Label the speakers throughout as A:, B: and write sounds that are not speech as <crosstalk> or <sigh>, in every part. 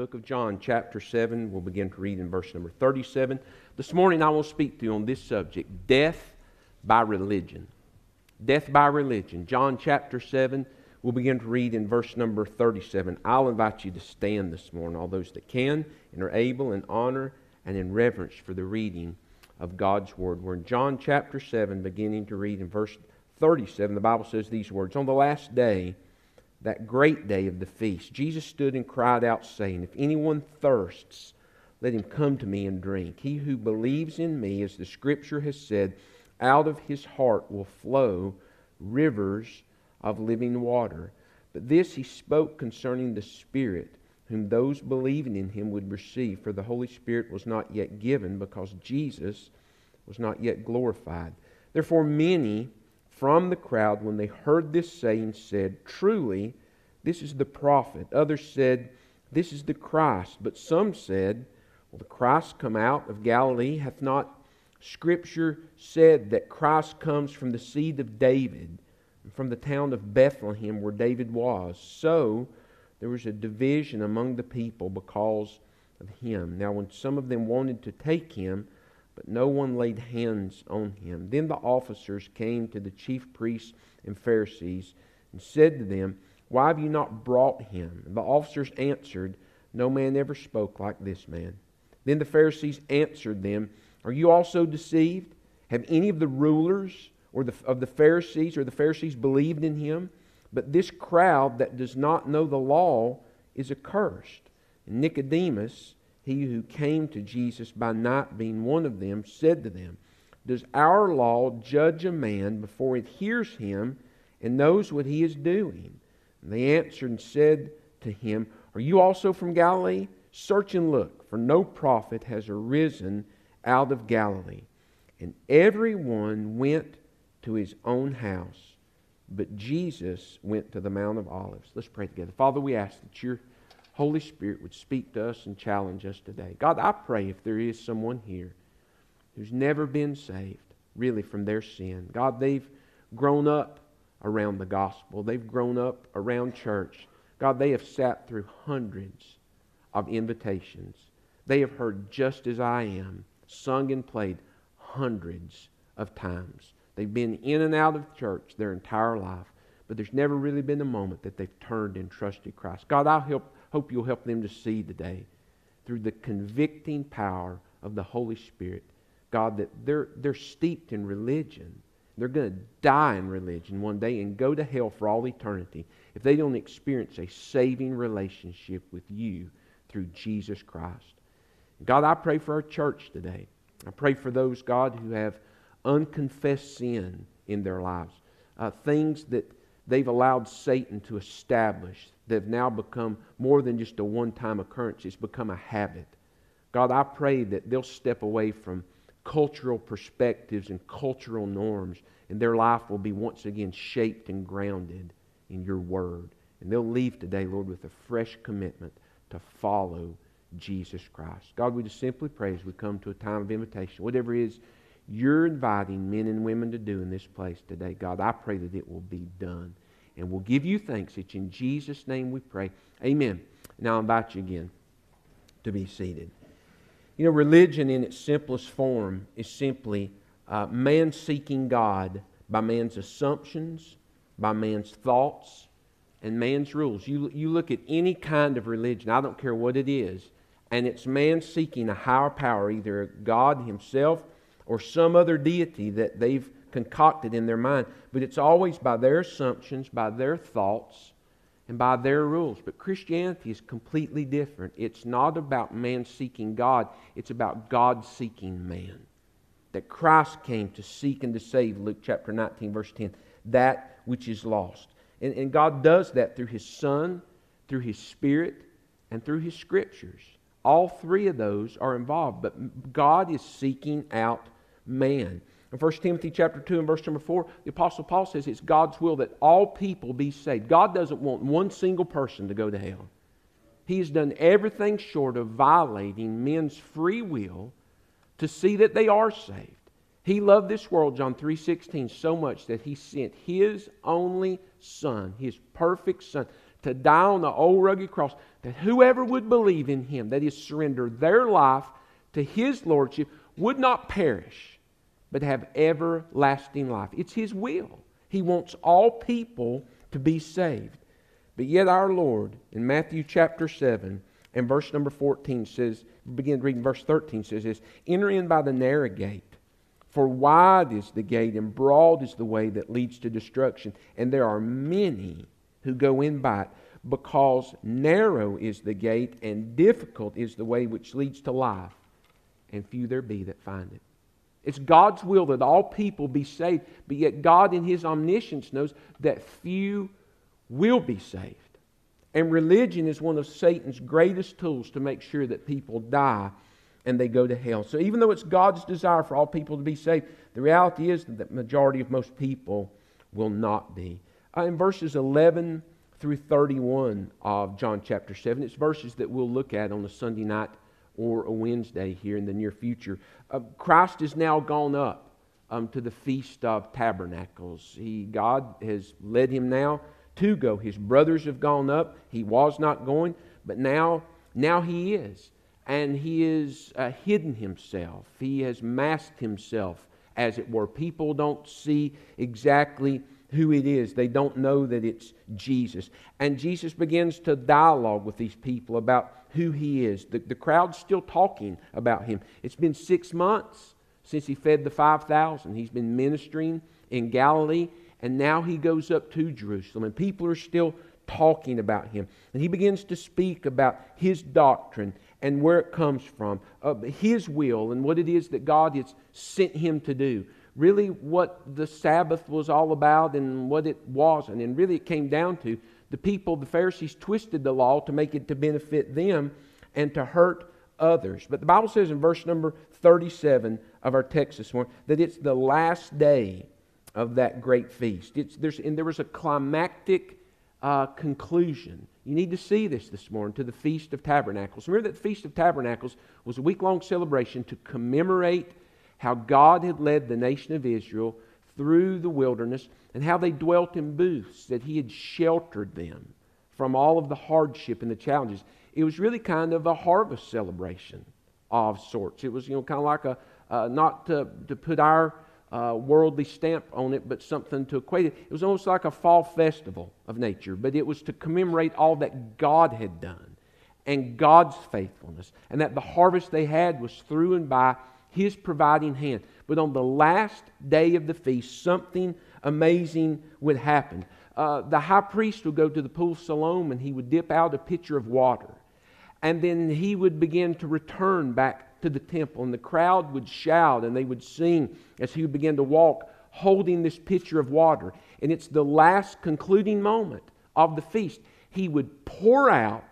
A: book of John, chapter 7. We'll begin to read in verse number 37. This morning, I will speak to you on this subject death by religion. Death by religion. John chapter 7. We'll begin to read in verse number 37. I'll invite you to stand this morning, all those that can and are able, in honor and in reverence for the reading of God's Word. We're in John chapter 7, beginning to read in verse 37. The Bible says these words On the last day, that great day of the feast, Jesus stood and cried out, saying, If anyone thirsts, let him come to me and drink. He who believes in me, as the scripture has said, out of his heart will flow rivers of living water. But this he spoke concerning the Spirit, whom those believing in him would receive, for the Holy Spirit was not yet given, because Jesus was not yet glorified. Therefore, many from the crowd, when they heard this saying, said, Truly, this is the prophet. Others said, This is the Christ. But some said, Will the Christ come out of Galilee? Hath not Scripture said that Christ comes from the seed of David, from the town of Bethlehem where David was? So there was a division among the people because of him. Now, when some of them wanted to take him, but no one laid hands on him. Then the officers came to the chief priests and Pharisees and said to them, Why have you not brought him? And the officers answered, No man ever spoke like this man. Then the Pharisees answered them, Are you also deceived? Have any of the rulers or the, of the Pharisees or the Pharisees believed in him? But this crowd that does not know the law is accursed. And Nicodemus, he who came to Jesus by night, being one of them, said to them, Does our law judge a man before it hears him and knows what he is doing? And they answered and said to him, Are you also from Galilee? Search and look, for no prophet has arisen out of Galilee. And everyone went to his own house, but Jesus went to the Mount of Olives. Let's pray together. Father, we ask that your Holy Spirit would speak to us and challenge us today. God, I pray if there is someone here who's never been saved, really from their sin, God, they've grown up around the gospel, they've grown up around church. God, they have sat through hundreds of invitations. They have heard just as I am, sung and played hundreds of times. They've been in and out of church their entire life, but there's never really been a moment that they've turned and trusted Christ. God, I'll help hope you'll help them to see today through the convicting power of the Holy Spirit, God, that they're, they're steeped in religion. They're going to die in religion one day and go to hell for all eternity if they don't experience a saving relationship with you through Jesus Christ. God, I pray for our church today. I pray for those, God, who have unconfessed sin in their lives, uh, things that they've allowed Satan to establish that have now become more than just a one time occurrence, it's become a habit. God, I pray that they'll step away from cultural perspectives and cultural norms, and their life will be once again shaped and grounded in your word. And they'll leave today, Lord, with a fresh commitment to follow Jesus Christ. God, we just simply pray as we come to a time of invitation, whatever it is you're inviting men and women to do in this place today, God, I pray that it will be done. And we'll give you thanks. It's in Jesus' name we pray. Amen. Now I invite you again to be seated. You know, religion in its simplest form is simply uh, man seeking God by man's assumptions, by man's thoughts, and man's rules. You, you look at any kind of religion, I don't care what it is, and it's man seeking a higher power, either God Himself or some other deity that they've concocted in their mind. But it's always by their assumptions, by their thoughts, and by their rules. But Christianity is completely different. It's not about man seeking God, it's about God seeking man. That Christ came to seek and to save, Luke chapter 19, verse 10, that which is lost. And, and God does that through His Son, through His Spirit, and through His Scriptures. All three of those are involved, but God is seeking out man. In 1 Timothy chapter 2 and verse number 4, the Apostle Paul says it's God's will that all people be saved. God doesn't want one single person to go to hell. He has done everything short of violating men's free will to see that they are saved. He loved this world, John 3:16, so much that he sent his only son, his perfect son, to die on the old rugged cross, that whoever would believe in him, that is, surrender their life to his lordship, would not perish, but have everlasting life. It's his will. He wants all people to be saved. But yet, our Lord, in Matthew chapter 7 and verse number 14 says, begin reading verse 13 says this Enter in by the narrow gate. For wide is the gate and broad is the way that leads to destruction, and there are many who go in by it, because narrow is the gate and difficult is the way which leads to life, and few there be that find it. It's God's will that all people be saved, but yet God, in His omniscience, knows that few will be saved. And religion is one of Satan's greatest tools to make sure that people die and they go to hell. So even though it's God's desire for all people to be saved, the reality is that the majority of most people will not be. Uh, in verses 11 through 31 of John chapter 7, it's verses that we'll look at on a Sunday night or a Wednesday here in the near future. Uh, Christ is now gone up um, to the Feast of Tabernacles. He, God has led him now to go. His brothers have gone up. He was not going, but now, now he is and he has uh, hidden himself. He has masked himself, as it were. People don't see exactly who it is, they don't know that it's Jesus. And Jesus begins to dialogue with these people about who he is. The, the crowd's still talking about him. It's been six months since he fed the 5,000. He's been ministering in Galilee, and now he goes up to Jerusalem, and people are still talking about him. And he begins to speak about his doctrine and where it comes from, uh, His will and what it is that God has sent Him to do. Really, what the Sabbath was all about and what it wasn't. And really, it came down to the people, the Pharisees, twisted the law to make it to benefit them and to hurt others. But the Bible says in verse number 37 of our text this morning that it's the last day of that great feast. It's, there's, and there was a climactic uh, conclusion. You need to see this this morning to the Feast of Tabernacles. Remember that the Feast of Tabernacles was a week long celebration to commemorate how God had led the nation of Israel through the wilderness and how they dwelt in booths, that He had sheltered them from all of the hardship and the challenges. It was really kind of a harvest celebration of sorts. It was, you know, kind of like a, uh, not to, to put our uh, worldly stamp on it, but something to equate it. It was almost like a fall festival of nature, but it was to commemorate all that God had done and God's faithfulness, and that the harvest they had was through and by His providing hand. But on the last day of the feast, something amazing would happen. Uh, the high priest would go to the pool of Siloam and he would dip out a pitcher of water. And then he would begin to return back to the temple, and the crowd would shout and they would sing as he would begin to walk, holding this pitcher of water. And it's the last concluding moment of the feast. He would pour out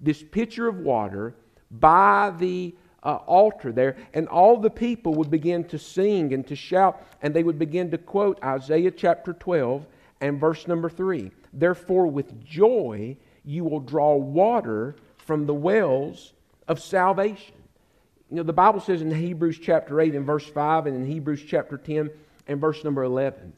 A: this pitcher of water by the uh, altar there, and all the people would begin to sing and to shout, and they would begin to quote Isaiah chapter 12 and verse number 3. Therefore, with joy you will draw water from the wells of salvation. You know, the Bible says in Hebrews chapter 8 and verse 5 and in Hebrews chapter 10 and verse number 11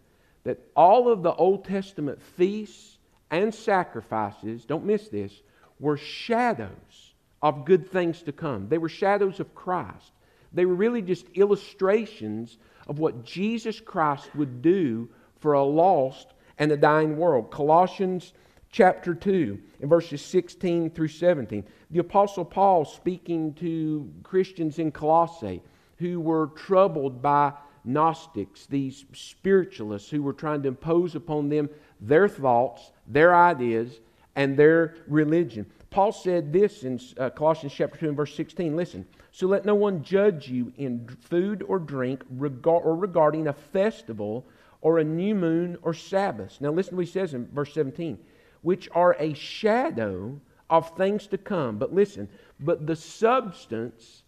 A: that all of the Old Testament feasts and sacrifices, don't miss this, were shadows of good things to come. They were shadows of Christ. They were really just illustrations of what Jesus Christ would do for a lost and a dying world. Colossians chapter 2, in verses 16 through 17. The Apostle Paul speaking to Christians in Colossae who were troubled by Gnostics, these spiritualists who were trying to impose upon them their thoughts, their ideas, and their religion. Paul said this in uh, Colossians chapter 2 and verse 16. Listen, so let no one judge you in food or drink or regarding a festival or a new moon or Sabbath. Now listen to what he says in verse 17 which are a shadow of things to come. But listen, but the substance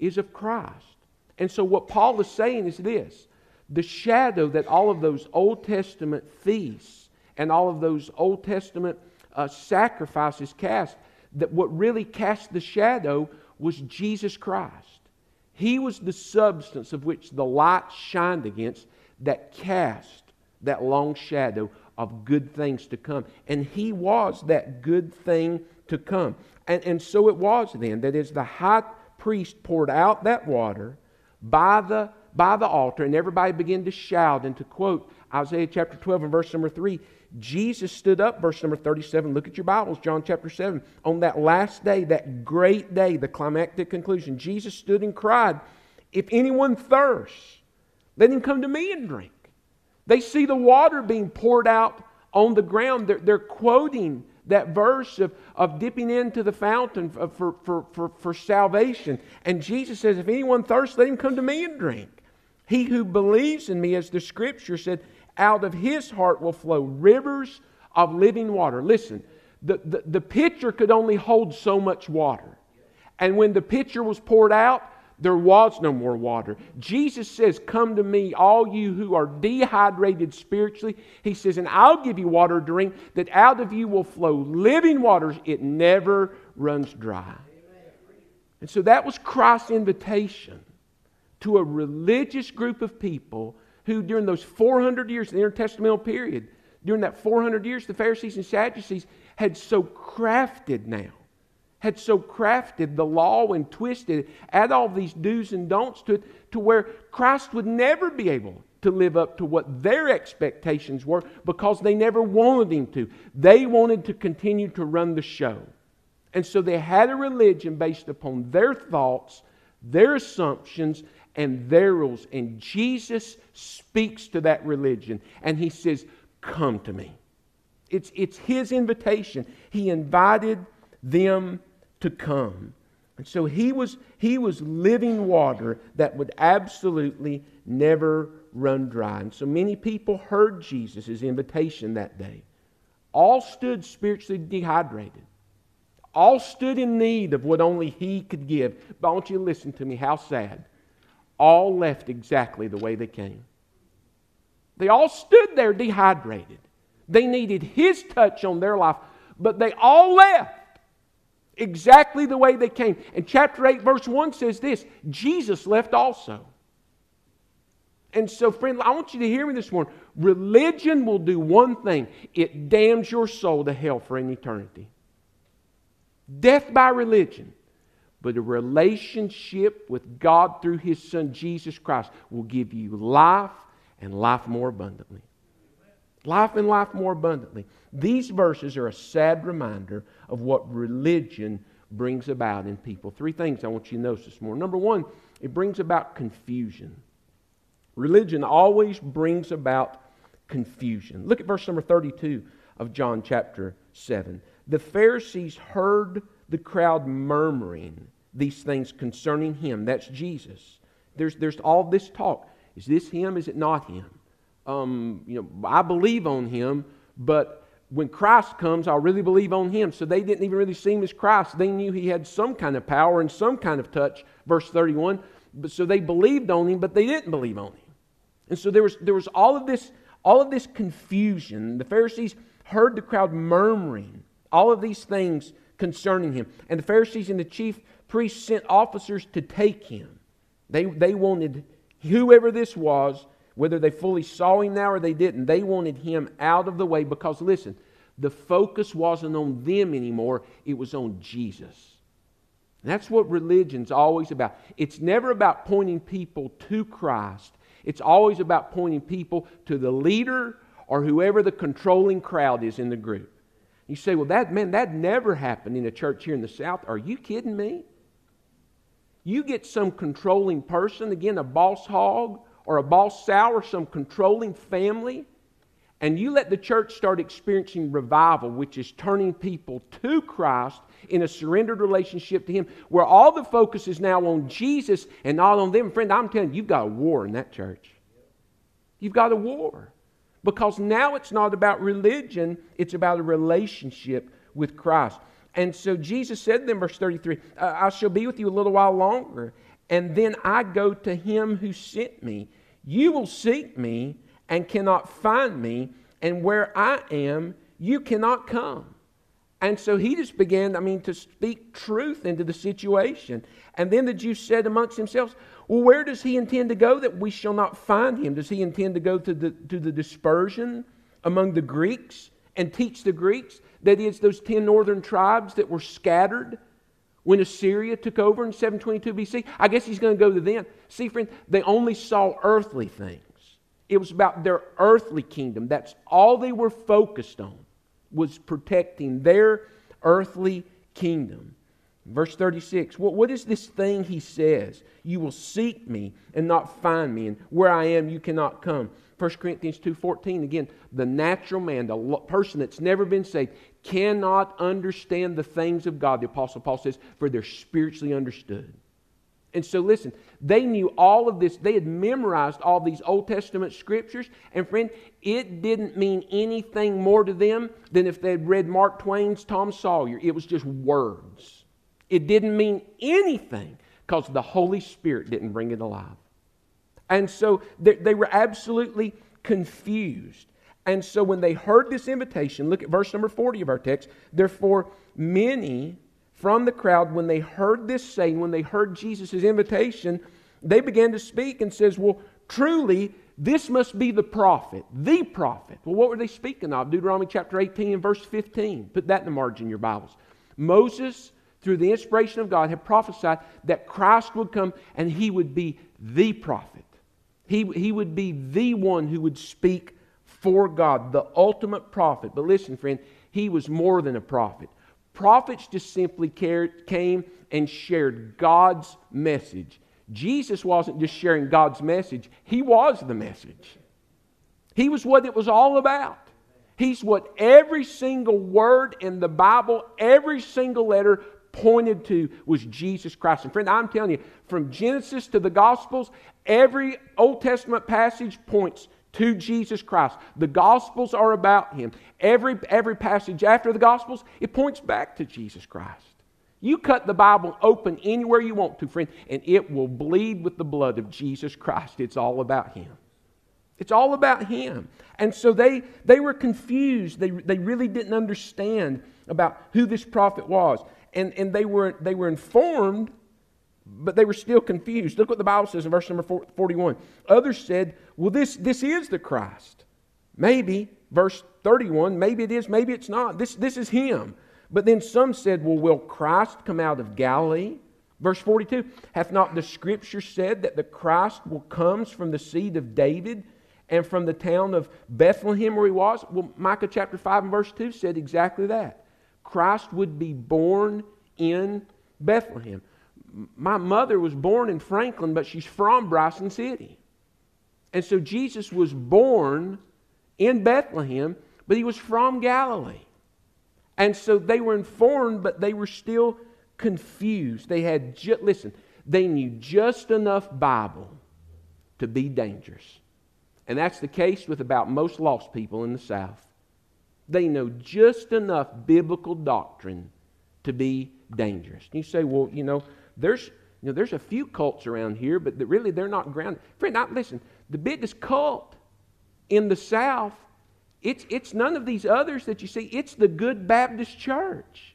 A: is of Christ. And so what Paul is saying is this the shadow that all of those Old Testament feasts and all of those Old Testament uh, sacrifices cast, that what really cast the shadow was Jesus Christ. He was the substance of which the light shined against that cast that long shadow of good things to come. And he was that good thing to come. And, and so it was then that as the high priest poured out that water by the, by the altar, and everybody began to shout and to quote Isaiah chapter 12 and verse number 3, Jesus stood up, verse number 37. Look at your Bibles, John chapter 7. On that last day, that great day, the climactic conclusion, Jesus stood and cried, If anyone thirsts, let him come to me and drink. They see the water being poured out on the ground. They're, they're quoting that verse of, of dipping into the fountain for, for, for, for salvation. And Jesus says, If anyone thirsts, let him come to me and drink. He who believes in me, as the scripture said, out of his heart will flow rivers of living water. Listen, the, the, the pitcher could only hold so much water. And when the pitcher was poured out, there was no more water. Jesus says, Come to me, all you who are dehydrated spiritually. He says, And I'll give you water to drink, that out of you will flow living waters. It never runs dry. And so that was Christ's invitation to a religious group of people who, during those 400 years, the intertestamental period, during that 400 years, the Pharisees and Sadducees had so crafted now, had so crafted the law and twisted it, add all these do's and don'ts to it, to where Christ would never be able to live up to what their expectations were because they never wanted him to. They wanted to continue to run the show. And so they had a religion based upon their thoughts, their assumptions, and their rules. And Jesus speaks to that religion and he says, Come to me. It's, it's his invitation. He invited them to come. And so he was, he was living water that would absolutely never run dry. And so many people heard Jesus' invitation that day. All stood spiritually dehydrated. All stood in need of what only he could give. But I want you to listen to me. How sad all left exactly the way they came. They all stood there dehydrated. They needed His touch on their life, but they all left exactly the way they came. And chapter 8, verse 1 says this Jesus left also. And so, friend, I want you to hear me this morning. Religion will do one thing it damns your soul to hell for an eternity. Death by religion but a relationship with God through His Son Jesus Christ will give you life and life more abundantly. Life and life more abundantly. These verses are a sad reminder of what religion brings about in people. Three things I want you to notice this morning. Number one, it brings about confusion. Religion always brings about confusion. Look at verse number 32 of John chapter 7. The Pharisees heard the crowd murmuring these things concerning him. That's Jesus. There's, there's all this talk. Is this him? Is it not him? Um, you know, I believe on him, but when Christ comes, I'll really believe on him. So they didn't even really see him as Christ. They knew he had some kind of power and some kind of touch, verse 31. But, so they believed on him, but they didn't believe on him. And so there was, there was all, of this, all of this confusion. The Pharisees heard the crowd murmuring all of these things concerning him. And the Pharisees and the chief priests sent officers to take him. They, they wanted whoever this was, whether they fully saw him now or they didn't, they wanted him out of the way because, listen, the focus wasn't on them anymore, it was on Jesus. That's what religion's always about. It's never about pointing people to Christ, it's always about pointing people to the leader or whoever the controlling crowd is in the group. You say, well, that man, that never happened in a church here in the South. Are you kidding me? You get some controlling person, again, a boss hog or a boss sow or some controlling family, and you let the church start experiencing revival, which is turning people to Christ in a surrendered relationship to Him, where all the focus is now on Jesus and not on them. Friend, I'm telling you, you've got a war in that church. You've got a war. Because now it's not about religion, it's about a relationship with Christ. And so Jesus said in verse 33, I shall be with you a little while longer, and then I go to him who sent me. You will seek me and cannot find me, and where I am, you cannot come. And so he just began, I mean, to speak truth into the situation. And then the Jews said amongst themselves, Well, where does he intend to go that we shall not find him? Does he intend to go to the, to the dispersion among the Greeks and teach the Greeks. That is, those 10 northern tribes that were scattered when Assyria took over in 722 BC. I guess he's going to go to them. See, friend, they only saw earthly things. It was about their earthly kingdom. That's all they were focused on, was protecting their earthly kingdom. Verse 36, what, what is this thing he says? You will seek me and not find me, and where I am you cannot come. 1 Corinthians 2.14, again, the natural man, the person that's never been saved, cannot understand the things of God, the Apostle Paul says, for they're spiritually understood. And so, listen, they knew all of this. They had memorized all these Old Testament scriptures. And, friend, it didn't mean anything more to them than if they had read Mark Twain's Tom Sawyer. It was just words. It didn't mean anything because the Holy Spirit didn't bring it alive. And so they, they were absolutely confused. And so when they heard this invitation, look at verse number 40 of our text. Therefore, many from the crowd, when they heard this saying, when they heard Jesus' invitation, they began to speak and says, Well, truly, this must be the prophet, the prophet. Well, what were they speaking of? Deuteronomy chapter 18 and verse 15. Put that in the margin of your Bibles. Moses, through the inspiration of God, had prophesied that Christ would come and he would be the prophet. He, he would be the one who would speak for God, the ultimate prophet. But listen, friend, he was more than a prophet. Prophets just simply came and shared God's message. Jesus wasn't just sharing God's message, he was the message. He was what it was all about. He's what every single word in the Bible, every single letter pointed to was Jesus Christ. And friend, I'm telling you, from Genesis to the Gospels, every Old Testament passage points to Jesus Christ. The Gospels are about Him. Every, every passage after the Gospels, it points back to Jesus Christ. You cut the Bible open anywhere you want to, friend, and it will bleed with the blood of Jesus Christ. It's all about Him. It's all about Him. And so they, they were confused. They, they really didn't understand about who this prophet was. And, and they, were, they were informed but they were still confused. Look what the Bible says in verse number 41. Others said, Well, this, this is the Christ. Maybe, verse 31, maybe it is, maybe it's not. This, this is him. But then some said, Well, will Christ come out of Galilee? Verse 42 Hath not the scripture said that the Christ will comes from the seed of David and from the town of Bethlehem where he was? Well, Micah chapter 5 and verse 2 said exactly that. Christ would be born in Bethlehem my mother was born in Franklin, but she's from Bryson City. And so Jesus was born in Bethlehem, but he was from Galilee. And so they were informed, but they were still confused. They had just, listen, they knew just enough Bible to be dangerous. And that's the case with about most lost people in the South. They know just enough biblical doctrine to be dangerous. And you say, well, you know, there's, you know, there's a few cults around here, but really they're not grounded. Friend, now listen, the biggest cult in the South, it's, it's none of these others that you see. It's the Good Baptist Church.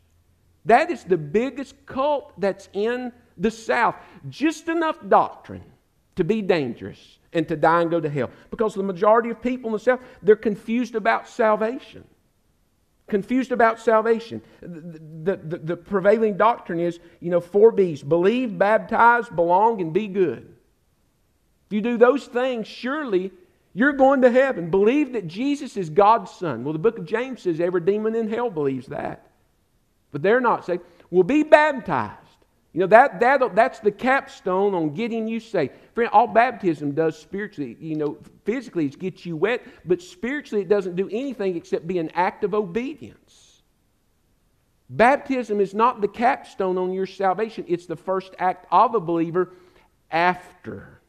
A: That is the biggest cult that's in the South. Just enough doctrine to be dangerous and to die and go to hell. Because the majority of people in the South, they're confused about salvation confused about salvation. The, the, the, prevailing doctrine is, you know, four B's believe, baptize, belong, and be good. If you do those things, surely you're going to heaven. Believe that Jesus is God's Son. Well, the book of James says every demon in hell believes that. But they're not saved. Well, be baptized. You know, that, that, that's the capstone on getting you saved. Friend, all baptism does spiritually, you know, physically it gets you wet, but spiritually it doesn't do anything except be an act of obedience. Baptism is not the capstone on your salvation, it's the first act of a believer after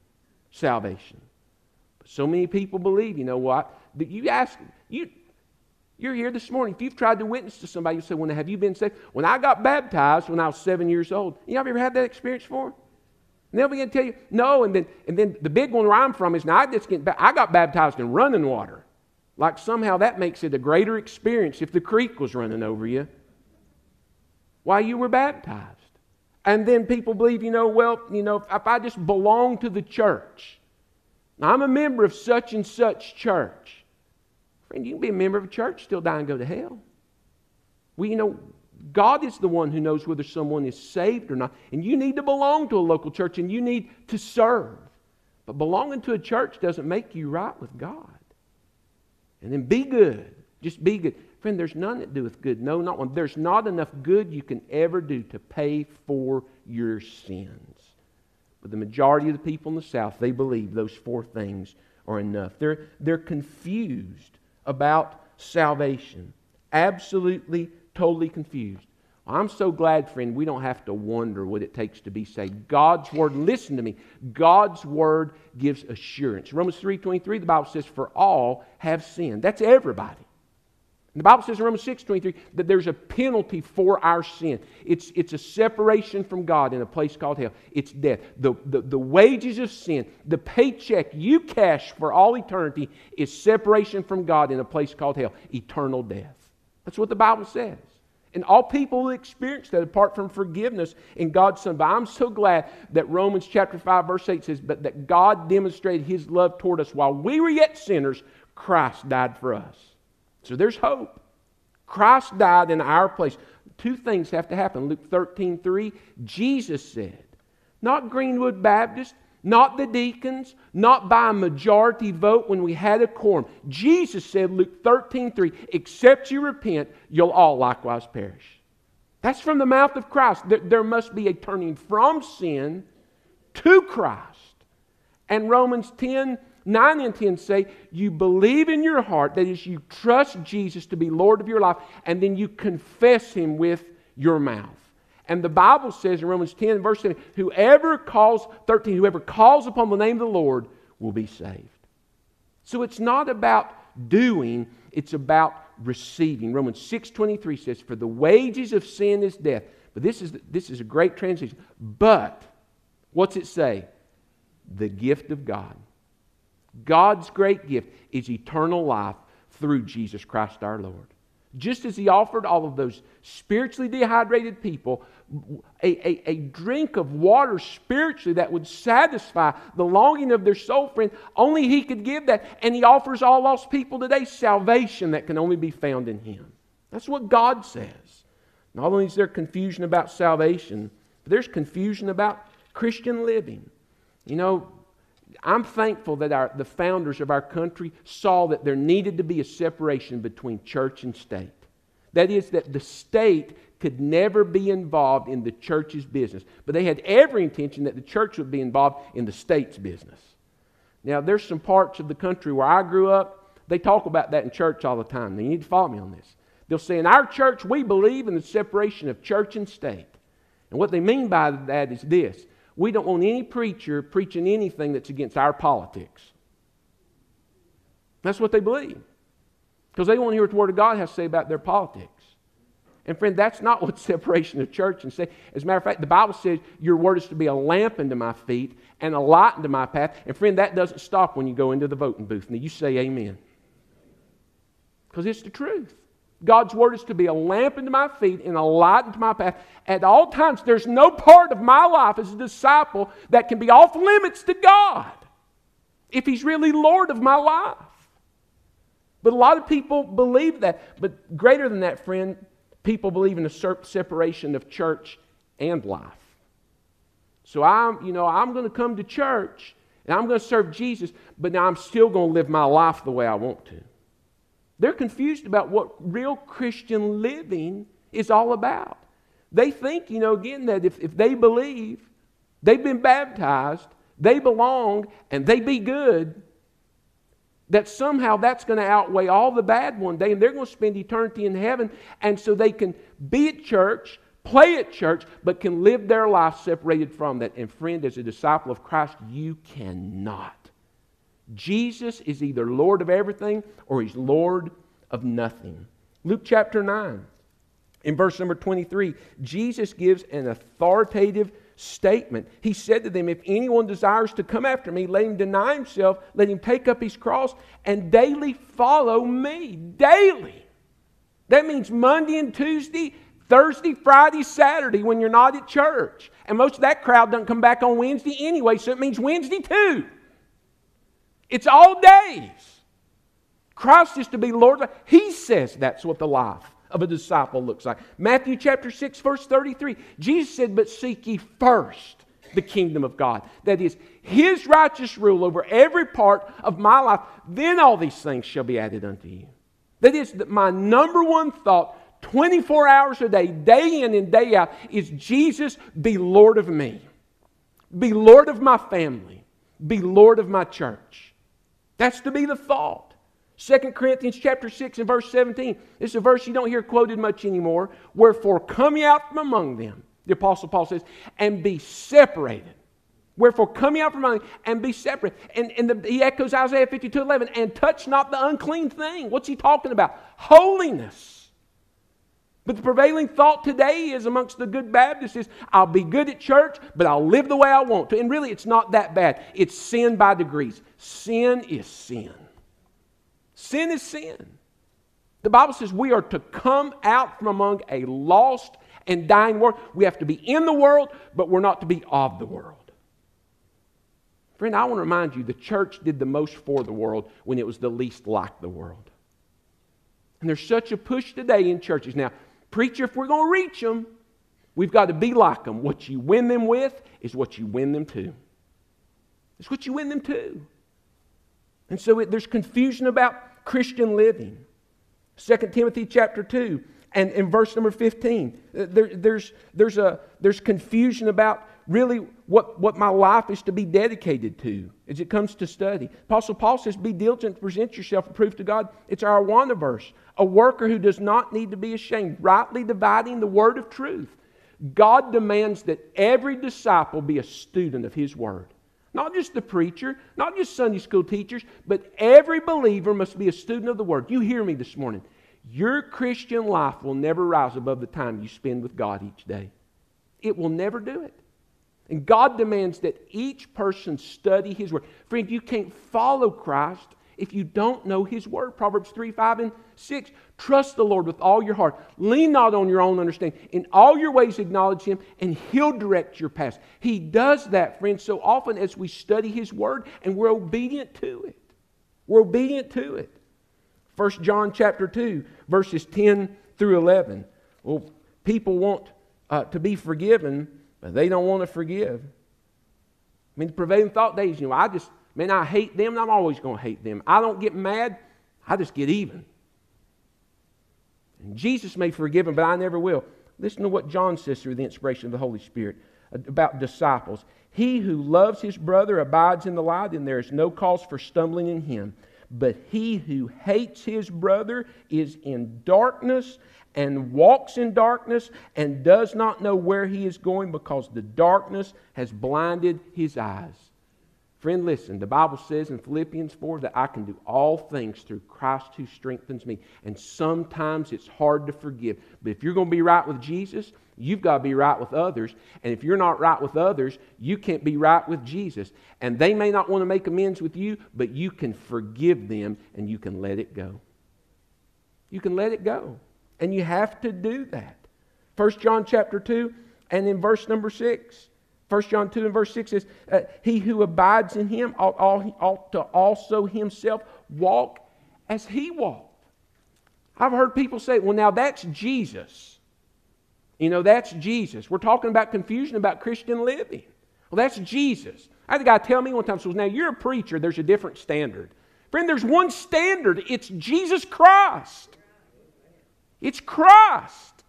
A: salvation. But so many people believe, you know what? That you ask, you, you're here this morning. If you've tried to witness to somebody, you say, When have you been saved? When I got baptized when I was seven years old. You have you ever had that experience before? And they'll begin to tell you, no, and then and then the big one where I'm from is now I just get I got baptized in running water. Like somehow that makes it a greater experience if the creek was running over you while you were baptized. And then people believe, you know, well, you know, if I just belong to the church, I'm a member of such and such church. Friend, you can be a member of a church, still die and go to hell. Well, you know, God is the one who knows whether someone is saved or not. And you need to belong to a local church and you need to serve. But belonging to a church doesn't make you right with God. And then be good. Just be good. Friend, there's none that doeth good. No, not one. There's not enough good you can ever do to pay for your sins. But the majority of the people in the South, they believe those four things are enough. They're, they're confused about salvation. Absolutely, totally confused. I'm so glad, friend, we don't have to wonder what it takes to be saved. God's word, listen to me. God's word gives assurance. Romans 3:23, the Bible says, For all have sinned. That's everybody. The Bible says in Romans 6:23 that there's a penalty for our sin. It's, it's a separation from God in a place called hell. It's death. The, the, the wages of sin, the paycheck you cash for all eternity is separation from God in a place called hell, eternal death. That's what the Bible says. And all people will experience that apart from forgiveness in God's Son. But I'm so glad that Romans chapter 5, verse 8 says, But that God demonstrated his love toward us while we were yet sinners, Christ died for us. So there's hope. Christ died in our place. Two things have to happen. Luke 13, 3, Jesus said, not Greenwood Baptist, not the deacons, not by a majority vote when we had a quorum. Jesus said, Luke 13, 3, except you repent, you'll all likewise perish. That's from the mouth of Christ. There, must be a turning from sin to Christ. And Romans 10, 9 and 10 say, you believe in your heart, that is, you trust Jesus to be Lord of your life, and then you confess him with your mouth. And the Bible says in Romans 10, verse 7, whoever calls, 13, whoever calls upon the name of the Lord will be saved. So it's not about doing, it's about receiving. Romans 6.23 says, for the wages of sin is death. But this is, this is a great transition. But, what's it say? The gift of God. God's great gift is eternal life through Jesus Christ our Lord. Just as he offered all of those spiritually dehydrated people a, a, a, drink of water spiritually that would satisfy the longing of their soul, friend, only he could give that. And he offers all lost people today salvation that can only be found in him. That's what God says. Not only is there confusion about salvation, but there's confusion about Christian living. You know, I'm thankful that our, the founders of our country saw that there needed to be a separation between church and state. That is, that the state could never be involved in the church's business, but they had every intention that the church would be involved in the state's business. Now, there's some parts of the country where I grew up, they talk about that in church all the time. Now, you need to follow me on this. They'll say, In our church, we believe in the separation of church and state. And what they mean by that is this we don't want any preacher preaching anything that's against our politics. That's what they believe. Because they want to hear what the Word of God has to say about their politics. And friend, that's not <laughs> what separation of church and say. As a matter of fact, the Bible says your word is to be a lamp unto my feet and a light unto my path. And friend, that doesn't stop when you go into the voting booth. Now you say amen. Because it's the truth. God's word is to be a lamp unto my feet and a light unto my path. At all times, there's no part of my life as a disciple that can be off limits to God if He's really Lord of my life. But a lot of people believe that. But greater than that, friend, people believe in a separation of church and life. So I'm, you know, I'm going to come to church and I'm going to serve Jesus, but now I'm still going to live my life the way I want to. They're confused about what real Christian living is all about. They think, you know, again, that if, if they believe, they've been baptized, they belong, and they be good, that somehow that's going to outweigh all the bad one day, and they're going to spend eternity in heaven, and so they can be at church, play at church, but can live their life separated from that. And friend, as a disciple of Christ, you cannot. Jesus is either Lord of everything or he's Lord of nothing. Luke chapter 9, in verse number 23, Jesus gives an authoritative statement. He said to them, If anyone desires to come after me, let him deny himself, let him take up his cross, and daily follow me. Daily. That means Monday and Tuesday, Thursday, Friday, Saturday when you're not at church. And most of that crowd doesn't come back on Wednesday anyway, so it means Wednesday too. It's all days. Christ is to be Lord. He says that's what the life of a disciple looks like. Matthew chapter 6, verse 33. Jesus said, But seek ye first the kingdom of God. That is, his righteous rule over every part of my life. Then all these things shall be added unto you. That is, that my number one thought 24 hours a day, day in and day out, is Jesus be Lord of me, be Lord of my family, be Lord of my church. That's to be the thought. 2 Corinthians chapter 6 and verse 17. This is a verse you don't hear quoted much anymore. Wherefore come ye out from among them, the Apostle Paul says, and be separated. Wherefore come ye out from among them and be separate. And, and the, he echoes Isaiah 52 11, and touch not the unclean thing. What's he talking about? Holiness. But the prevailing thought today is amongst the good Baptists is I'll be good at church, but I'll live the way I want to. And really, it's not that bad. It's sin by degrees. Sin is sin. Sin is sin. The Bible says we are to come out from among a lost and dying world. We have to be in the world, but we're not to be of the world. Friend, I want to remind you the church did the most for the world when it was the least like the world. And there's such a push today in churches. Now, Preacher, if we're going to reach them, we've got to be like them. What you win them with is what you win them to. It's what you win them to. And so it, there's confusion about Christian living. 2 Timothy chapter 2 and in verse number 15, uh, there, there's, there's, a, there's confusion about really what, what my life is to be dedicated to as it comes to study. Apostle Paul says, Be diligent to present yourself approved to God. It's our Awana verse. A worker who does not need to be ashamed, rightly dividing the word of truth. God demands that every disciple be a student of His word. Not just the preacher, not just Sunday school teachers, but every believer must be a student of the word. You hear me this morning. Your Christian life will never rise above the time you spend with God each day. It will never do it. And God demands that each person study His Word. Friend, you can't follow Christ if you don't know His Word. Proverbs 3, 5, and 6. Trust the Lord with all your heart. Lean not on your own understanding. In all your ways, acknowledge Him, and He'll direct your path. He does that, friend, so often as we study His Word and we're obedient to it. We're obedient to it. 1 John chapter 2, verses 10 through 11. Well, people want uh, to be forgiven but they don't want to forgive. I mean, the prevailing thought days, you know, I just, man, I hate them, and I'm always going to hate them. I don't get mad, I just get even. And Jesus may forgive them, but I never will. Listen to what John says through the inspiration of the Holy Spirit uh, about disciples. He who loves his brother abides in the light, and there is no cause for stumbling in him. But he who hates his brother is in darkness and walks in darkness and does not know where he is going because the darkness has blinded his eyes. Friend, listen, the Bible says in Philippians 4 that I can do all things through Christ who strengthens me. And sometimes it's hard to forgive. But if you're going to be right with Jesus, you've got to be right with others. And if you're not right with others, you can't be right with Jesus. And they may not want to make amends with you, but you can forgive them and you can let it go. You can let it go. And you have to do that. 1 John chapter 2 and in verse number 6. 1 John 2 and verse 6 says, uh, He who abides in him ought, ought to also himself walk as he walked. I've heard people say, well, now that's Jesus. You know, that's Jesus. We're talking about confusion about Christian living. Well, that's Jesus. I had a guy tell me one time, so now you're a preacher, there's a different standard. Friend, there's one standard. It's Jesus Christ. It's Christ.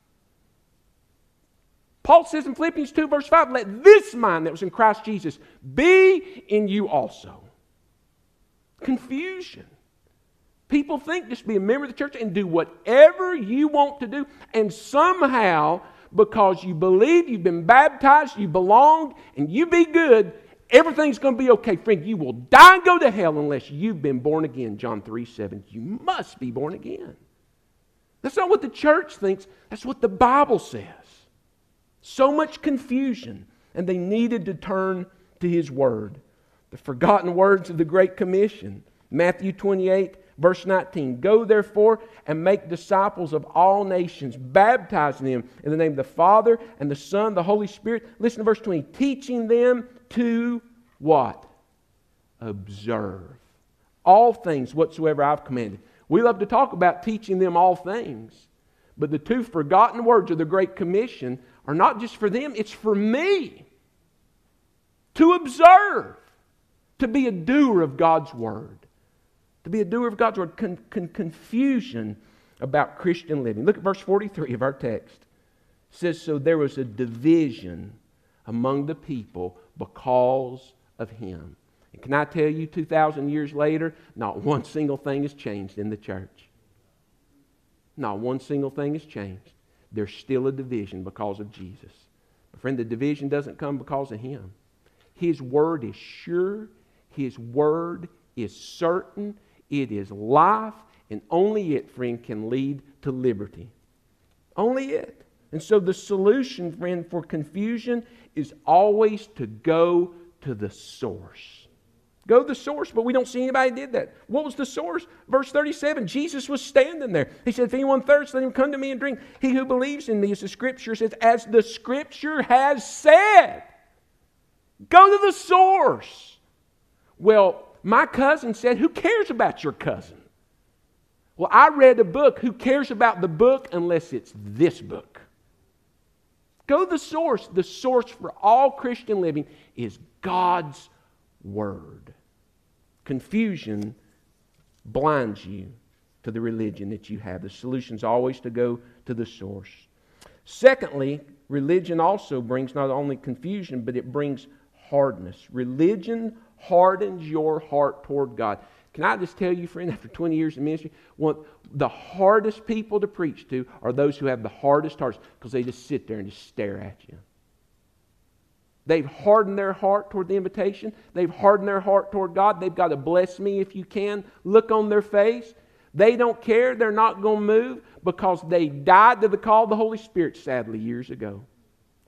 A: Paul says in Philippians 2, verse 5, let this mind that was in Christ Jesus be in you also. Confusion. People think just be a member of the church and do whatever you want to do, and somehow, because you believe you've been baptized, you belong, and you be good, everything's going to be okay. Friend, you will die and go to hell unless you've been born again. John 3 7. You must be born again. That's not what the church thinks, that's what the Bible says. So much confusion, and they needed to turn to His Word. The forgotten words of the Great Commission, Matthew 28, verse 19. Go therefore and make disciples of all nations, baptizing them in the name of the Father and the Son, and the Holy Spirit. Listen to verse 20. Teaching them to what? Observe all things whatsoever I've commanded. We love to talk about teaching them all things. But the two forgotten words of the Great Commission are not just for them, it's for me to observe, to be a doer of God's Word. To be a doer of God's Word. Con- con- confusion about Christian living. Look at verse 43 of our text. It says, So there was a division among the people because of him. And can I tell you, 2,000 years later, not one single thing has changed in the church. Not one single thing has changed. There's still a division because of Jesus. But friend, the division doesn't come because of him. His word is sure, his word is certain, it is life, and only it, friend, can lead to liberty. Only it. And so the solution, friend, for confusion is always to go to the source. Go to the source, but we don't see anybody did that. What was the source? Verse 37 Jesus was standing there. He said, If anyone thirsts, let him come to me and drink. He who believes in me, as the scripture says, as the scripture has said. Go to the source. Well, my cousin said, Who cares about your cousin? Well, I read a book. Who cares about the book unless it's this book? Go to the source. The source for all Christian living is God's Word. Confusion blinds you to the religion that you have. The solution is always to go to the source. Secondly, religion also brings not only confusion, but it brings hardness. Religion hardens your heart toward God. Can I just tell you, friend, <laughs> after 20 years of ministry, one, the hardest people to preach to are those who have the hardest hearts because they just sit there and just stare at you. They've hardened their heart toward the invitation. They've hardened their heart toward God. They've got to bless me if you can. Look on their face. They don't care. They're not going to move because they died to the call of the Holy Spirit, sadly, years ago.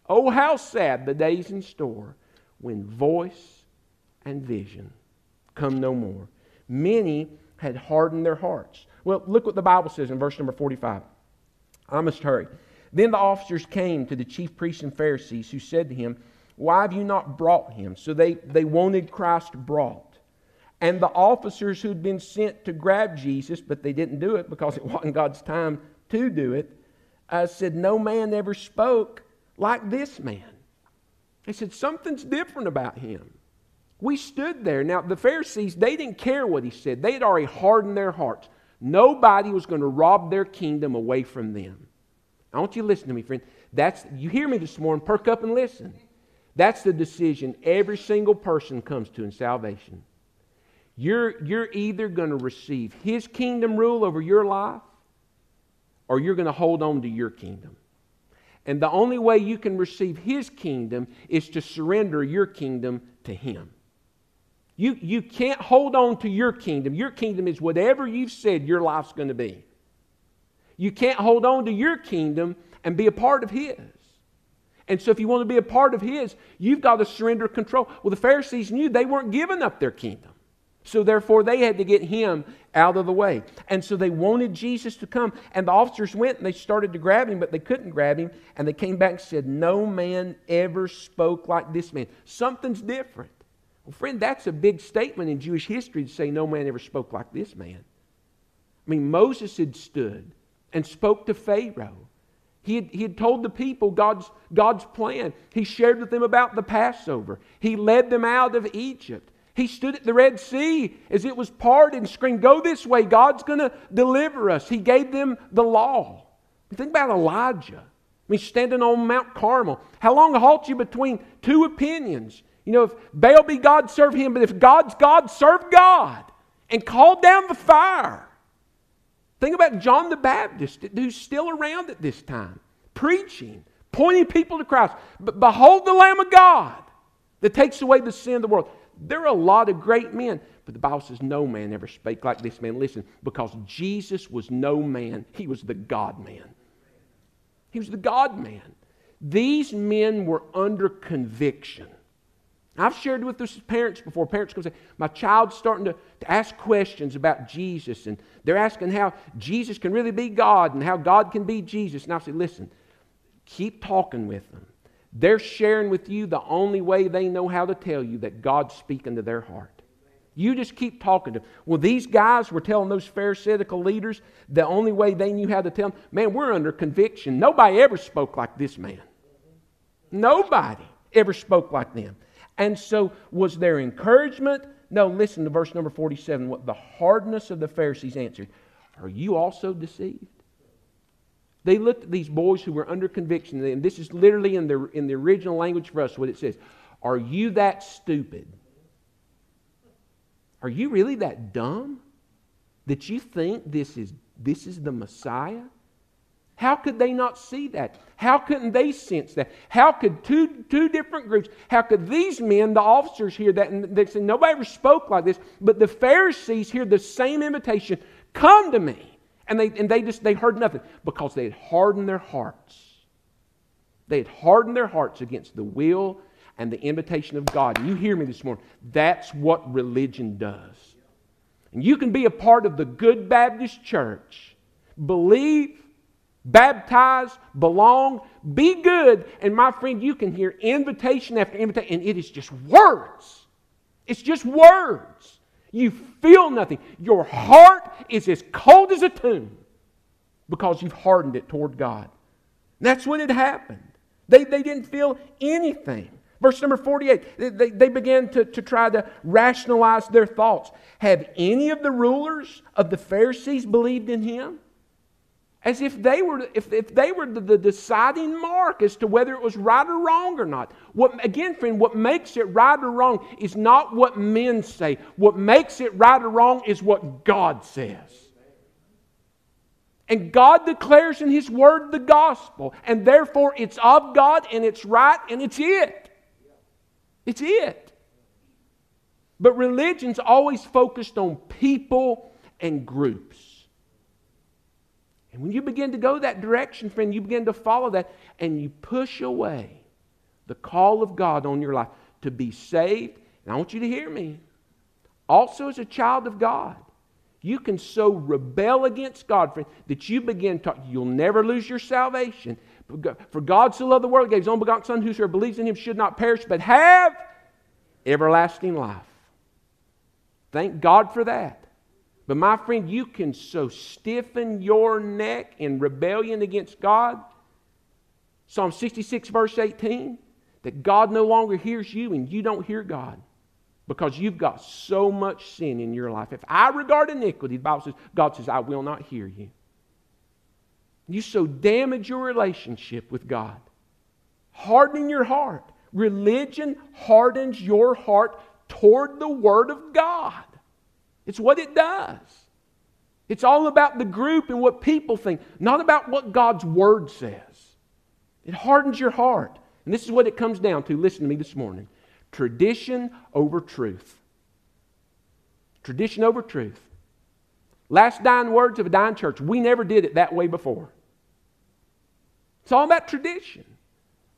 A: Oh, how sad the days in store when voice and vision come no more. Many had hardened their hearts. Well, look what the Bible says in verse number 45. I must hurry. Then the officers came to the chief priests and Pharisees, who said to him, why have you not brought him? So they, they wanted Christ brought. And the officers who'd been sent to grab Jesus, but they didn't do it because it <laughs> wasn't God's time to do it, uh, said, No man ever spoke like this man. They said, Something's different about him. We stood there. Now, the Pharisees, they didn't care what he said, they had already hardened their hearts. Nobody was going to rob their kingdom away from them. I want you to listen to me, friend. That's, you hear me this morning, perk up and listen. That's the decision every single person comes to in salvation. You're, you're either going to receive His kingdom rule over your life or you're going to hold on to your kingdom. And the only way you can receive His kingdom is to surrender your kingdom to Him. You, you can't hold on to your kingdom. Your kingdom is whatever you've said your life's going to be. You can't hold on to your kingdom and be a part of His. And so, if you want to be a part of His, you've got to surrender control. Well, the Pharisees knew they weren't giving up their kingdom. So, therefore, they had to get Him out of the way. And so, they wanted Jesus to come. And the officers went and they started to grab Him, but they couldn't grab Him. And they came back and said, No man ever spoke like this man. Something's different. Well, friend, that's a big statement in Jewish history to say, No man ever spoke like this man. I mean, Moses had stood and spoke to Pharaoh. He had, he had told the people God's, God's plan. He shared with them about the Passover. He led them out of Egypt. He stood at the Red Sea as it was parted and screamed, Go this way, God's going to deliver us. He gave them the law. Think about Elijah. I mean, standing on Mount Carmel. How long halt you between two opinions? You know, if Baal be God, serve him, but if God's God, serve God. And call down the fire. Think about John the Baptist, who's still around at this time, preaching, pointing people to Christ. But behold the Lamb of God that takes away the sin of the world. There are a lot of great men, but the Bible says no man ever spake like this man. Listen, because Jesus was no man, he was the God man. He was the God man. These men were under conviction. I've shared with this parents before. Parents come say, My child's starting to, to ask questions about Jesus, and they're asking how Jesus can really be God and how God can be Jesus. And I say, Listen, keep talking with them. They're sharing with you the only way they know how to tell you that God's speaking to their heart. You just keep talking to them. Well, these guys were telling those Pharisaical leaders the only way they knew how to tell them, man, we're under conviction. Nobody ever spoke like this man. Nobody ever spoke like them. And so, was there encouragement? No, listen to verse number 47. What the hardness of the Pharisees answered Are you also deceived? They looked at these boys who were under conviction, and this is literally in the, in the original language for us what it says Are you that stupid? Are you really that dumb that you think this is, this is the Messiah? How could they not see that? How couldn't they sense that? How could two, two different groups, how could these men, the officers, hear that? And they said, nobody ever spoke like this, but the Pharisees hear the same invitation come to me. And they, and they just they heard nothing because they had hardened their hearts. They had hardened their hearts against the will and the invitation of God. And you hear me this morning. That's what religion does. And you can be a part of the Good Baptist Church, believe baptize, belong, be good. And my friend, you can hear invitation after invitation, and it is just words. It's just words. You feel nothing. Your heart is as cold as a tomb because you've hardened it toward God. That's what had happened. They, they didn't feel anything. Verse number 48, they, they began to, to try to rationalize their thoughts. Have any of the rulers of the Pharisees believed in him? As if they were, if, if they were the, the, deciding mark as to whether it was right or wrong or not. What, again, friend, what makes it right or wrong is not what men say. What makes it right or wrong is what God says. And God declares in His Word the gospel, and therefore it's of God and it's right and it's it. It's it. But religion's always focused on people and groups. And when you begin to go that direction, friend, you begin to follow that and you push away the call of God on your life to be saved. And I want you to hear me. Also, as a child of God, you can so rebel against God, friend, that you begin to, talk, you'll never lose your salvation. For God so loved the world, gave his own begotten Son, whosoever believes in him should not perish, but have everlasting life. Thank God for that. But my friend, you can so stiffen your neck in rebellion against God. Psalm 66, verse 18, that God no longer hears you and you don't hear God because you've got so much sin in your life. If I regard iniquity, the Bible says, God says, I will not hear you. You so damage your relationship with God, hardening your heart. Religion hardens your heart toward the Word of God. It's what it does. It's all about the group and what people think, not about what God's Word says. It hardens your heart. And this is what it comes down to. Listen to me this morning tradition over truth. Tradition over truth. Last dying words of a dying church. We never did it that way before. It's all about tradition.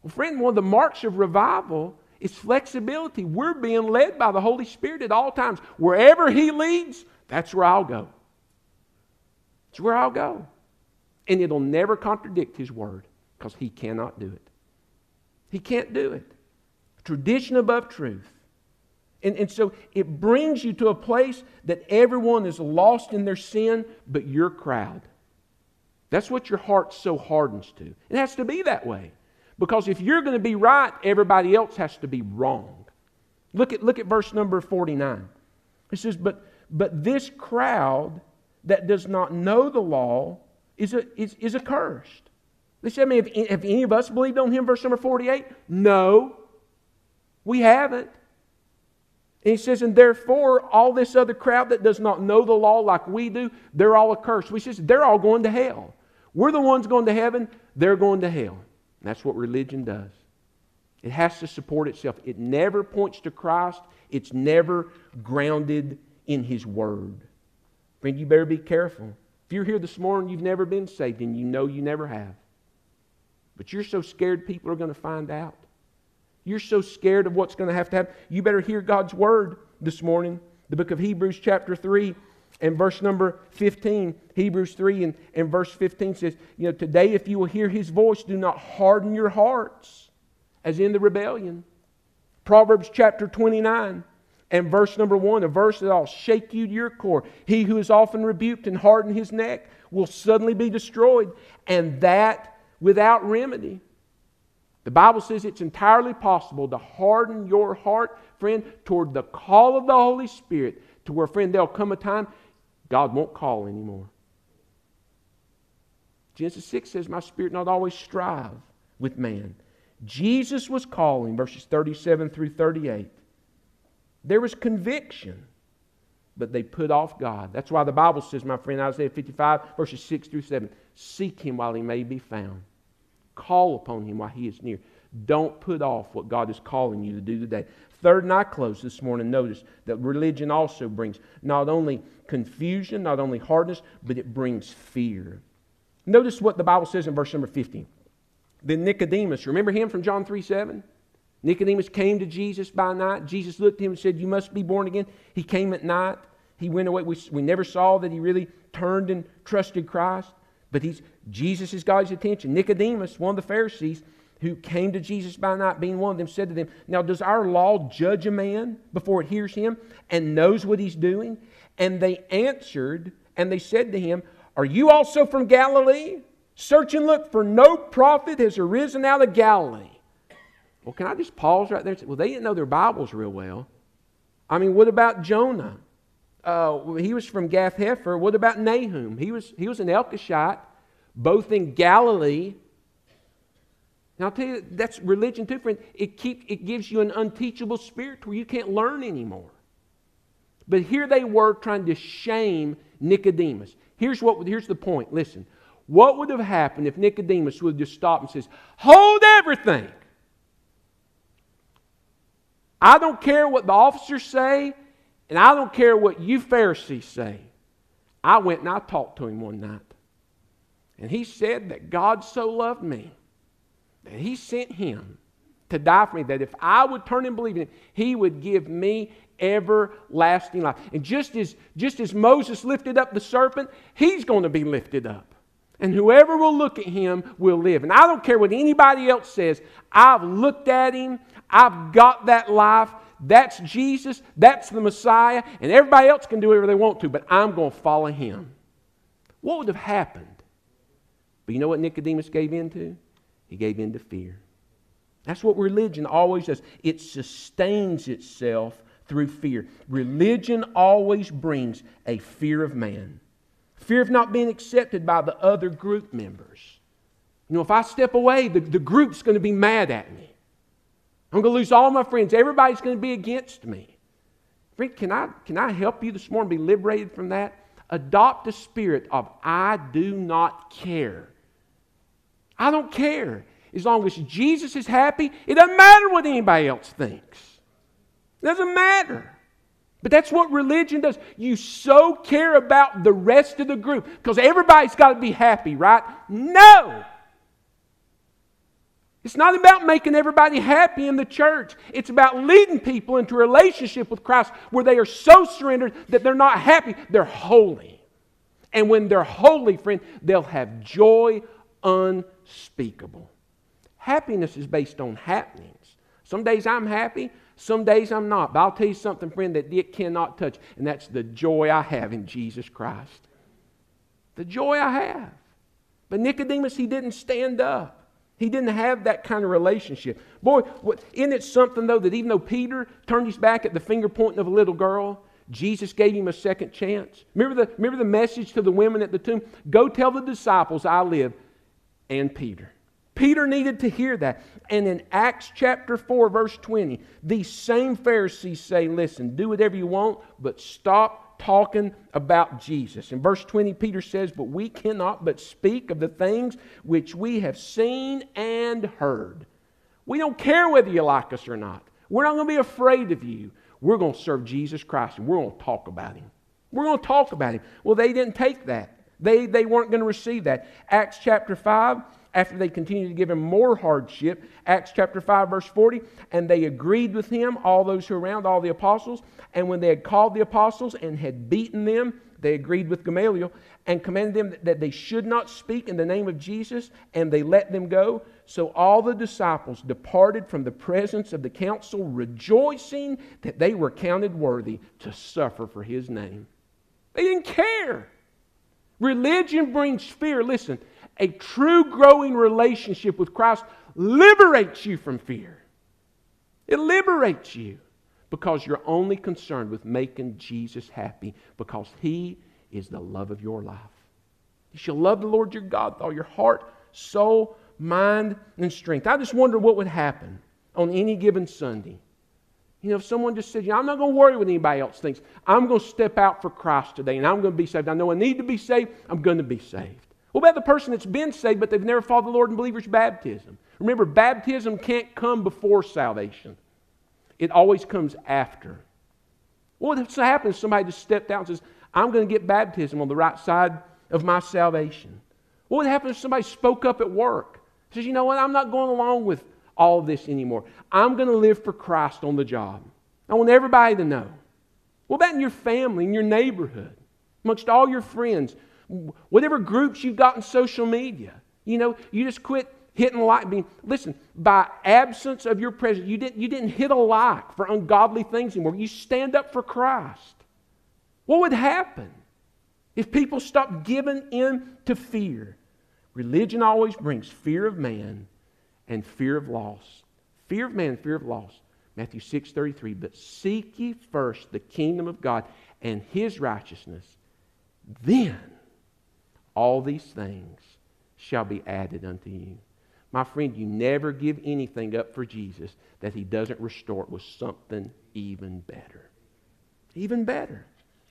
A: Well, friend, one of the marks of revival it's flexibility. We're being led by the Holy Spirit at all times. Wherever He leads, that's where I'll go. It's where I'll go. And it'll never contradict His Word because He cannot do it. He can't do it. Tradition above truth. And, and so it brings you to a place that everyone is lost in their sin, but your crowd. That's what your heart so hardens to. It has to be that way. Because if you're going to be right, everybody else has to be wrong. Look at, look at verse number 49. It says, But, but this crowd that does not know the law is, a, is, is accursed. They said, I mean, have, have any of us believed on him? Verse number 48. No, we haven't. And he says, and therefore, all this other crowd that does not know the law like we do, they're all accursed. We says, they're all going to hell. We're the ones going to heaven, they're going to hell. That's what religion does. It has to support itself. It never points to Christ, it's never grounded in His Word. Friend, you better be careful. If you're here this morning, you've never been saved, and you know you never have. But you're so scared people are going to find out. You're so scared of what's going to have to happen. You better hear God's Word this morning. The book of Hebrews, chapter 3, and verse number 15, Hebrews 3 and, and verse 15 says, You know, today if you will hear his voice, do not harden your hearts as in the rebellion. Proverbs chapter 29 And verse number one, a verse that'll shake you to your core. He who is often rebuked and hardened his neck will suddenly be destroyed, and that without remedy. The Bible says it's entirely possible to harden your heart, friend, toward the call of the Holy Spirit, to where, friend, there'll come a time God won't call anymore. Genesis 6 says, My spirit not always strive with man. Jesus was calling, verses 37 through 38. There was conviction, but they put off God. That's why the Bible says, my friend, Isaiah 55, verses 6 through 7 Seek him while he may be found, call upon him while he is near. Don't put off what God is calling you to do today. Third, I close this morning, notice that religion also brings not only confusion, not only hardness, but it brings fear. Notice what the Bible says in verse number 15. Then Nicodemus, remember him from John 3 7? Nicodemus came to Jesus by night. Jesus looked at him and said, You must be born again. He came at night. He went away. We, we never saw that he really turned and trusted Christ. But he's, Jesus has got his attention. Nicodemus, one of the Pharisees, who came to Jesus by night, being one of them, said to them, Now, does our law judge a man before it hears him and knows what he's doing? And they answered, and they said to him, Are you also from Galilee? Search and look, for no prophet has arisen out of Galilee. Well, can I just pause right there well, they didn't know their Bibles real well. I mean, what about Jonah? Uh, he was from Gath Hepher. What about Nahum? He was, he was an Elkoshite, both in Galilee. Now, I'll tell you, that's religion too, friend. It, keep, it gives you an unteachable spirit where you can't learn anymore. But here they were trying to shame Nicodemus. Here's, what, here's the point. Listen. What would have happened if Nicodemus would have just stopped and says, Hold everything. I don't care what the officers say, and I don't care what you Pharisees say. I went and I talked to him one night. And he said that God so loved me that he sent him to die for me, that if I would turn and believe in him, he would give me everlasting life. And just as, just as Moses lifted up the serpent, he's going to be lifted up. And whoever will look at him will live. And I don't care what anybody else says. I've looked at him. I've got that life. That's Jesus. That's the Messiah. And everybody else can do whatever they want to, but I'm going to follow him. What would have happened? But you know what Nicodemus gave in to? He gave in to fear. That's what religion always does. It sustains itself through fear. Religion always brings a fear of man, fear of not being accepted by the other group members. You know, if I step away, the, the group's going to be mad at me. I'm going to lose all my friends. Everybody's going to be against me. Friend, can I, can I help you this morning be liberated from that? Adopt a spirit of I do not care. I don't care. As long as Jesus is happy, it doesn't matter what anybody else thinks. It doesn't matter. But that's what religion does. You so care about the rest of the group because everybody's got to be happy, right? No! It's not about making everybody happy in the church. It's about leading people into a relationship with Christ where they are so surrendered that they're not happy, they're holy. And when they're holy, friend, they'll have joy unspeakable. Happiness is based on happenings. Some days I'm happy, some days I'm not. But I'll tell you something, friend, that it cannot touch, and that's the joy I have in Jesus Christ. The joy I have. But Nicodemus, he didn't stand up. He didn't have that kind of relationship. Boy, what, isn't it something, though, that even though Peter turned his back at the finger pointing of a little girl, Jesus gave him a second chance? Remember the, remember the message to the women at the tomb? Go tell the disciples I live, and Peter. Peter needed to hear that. And in Acts chapter 4, verse 20, these same Pharisees say, Listen, do whatever you want, but stop talking about Jesus. In verse 20, Peter says, But we cannot but speak of the things which we have seen and heard. We don't care whether you like us or not. We're not going to be afraid of you. We're going to serve Jesus Christ and we're going to talk about him. We're going to talk about him. Well, they didn't take that. They, they weren't going to receive that. Acts chapter 5, after they continued to give him more hardship. Acts chapter 5, verse 40. And they agreed with him, all those who were around, all the apostles. And when they had called the apostles and had beaten them, they agreed with Gamaliel and commanded them that they should not speak in the name of Jesus, and they let them go. So all the disciples departed from the presence of the council, rejoicing that they were counted worthy to suffer for his name. They didn't care. Religion brings fear. Listen, a true growing relationship with Christ liberates you from fear. It liberates you because you're only concerned with making Jesus happy because he is the love of your life. You shall love the Lord your God with all your heart, soul, mind, and strength. I just wonder what would happen on any given Sunday. You know, if someone just said, I'm not going to worry what anybody else thinks. I'm going to step out for Christ today and I'm going to be saved. I know I need to be saved. I'm going to be saved. What about the person that's been saved but they've never followed the Lord in believer's baptism? Remember, baptism can't come before salvation, it always comes after. What happens if somebody just stepped out and says, I'm going to get baptism on the right side of my salvation? What would happen if somebody spoke up at work? Says, you know what, I'm not going along with all this anymore. I'm going to live for Christ on the job. I want everybody to know. What about in your family, in your neighborhood, amongst all your friends, whatever groups you've got in social media? You know, you just quit hitting like. Being, listen, by absence of your presence, you didn't, you didn't hit a like for ungodly things anymore. You stand up for Christ. What would happen if people stopped giving in to fear? Religion always brings fear of man and fear of loss. Fear of man, fear of loss. Matthew 6 33. But seek ye first the kingdom of God and his righteousness, then all these things shall be added unto you. My friend, you never give anything up for Jesus that he doesn't restore it with something even better. Even better.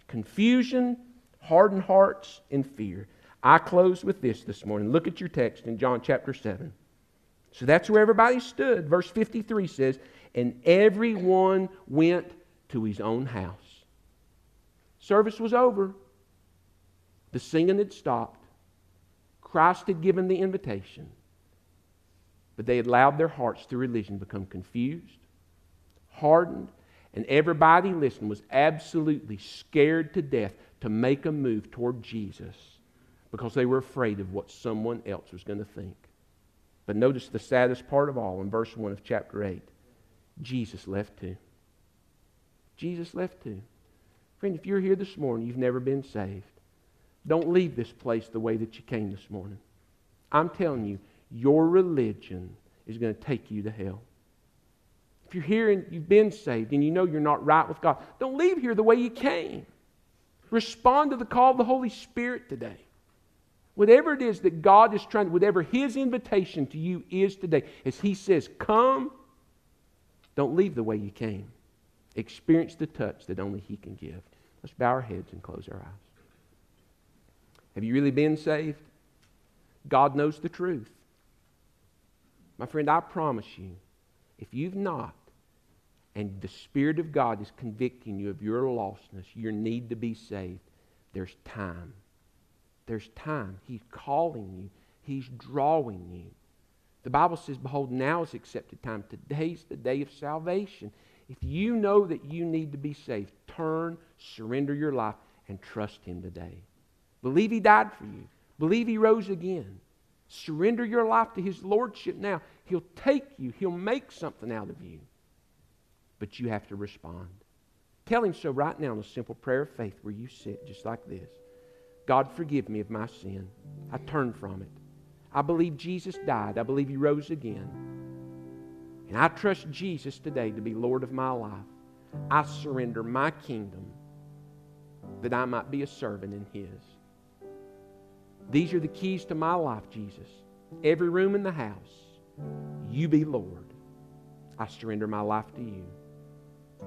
A: Confusion, hardened hearts, and fear. I close with this this morning. Look at your text in John chapter 7. So that's where everybody stood. Verse 53 says, And everyone went to his own house. Service was over. The singing had stopped. Christ had given the invitation. But they had allowed their hearts through religion become confused, hardened, and everybody, listen, was absolutely scared to death to make a move toward Jesus because they were afraid of what someone else was going to think. But notice the saddest part of all in verse 1 of chapter 8 Jesus left too. Jesus left too. Friend, if you're here this morning, you've never been saved, don't leave this place the way that you came this morning. I'm telling you, your religion is going to take you to hell. If you're here and you've been saved and you know you're not right with God, don't leave here the way you came. Respond to the call of the Holy Spirit today. Whatever it is that God is trying, whatever His invitation to you is today, as He says, Come, don't leave the way you came. Experience the touch that only He can give. Let's bow our heads and close our eyes. Have you really been saved? God knows the truth. My friend, I promise you, if you've not, and the Spirit of God is convicting you of your lostness, your need to be saved, there's time. There's time. He's calling you, He's drawing you. The Bible says, Behold, now is accepted time. Today's the day of salvation. If you know that you need to be saved, turn, surrender your life, and trust Him today. Believe He died for you. Believe He rose again. Surrender your life to His Lordship now. He'll take you, He'll make something out of you. But you have to respond. Tell Him so right now in a simple prayer of faith where you sit, just like this. God, forgive me of my sin. I turn from it. I believe Jesus died. I believe He rose again. And I trust Jesus today to be Lord of my life. I surrender my kingdom that I might be a servant in His. These are the keys to my life, Jesus. Every room in the house, you be Lord. I surrender my life to you.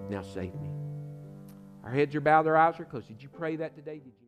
A: Now save me. Our heads are bowed, our eyes are closed. Did you pray that today? Did you?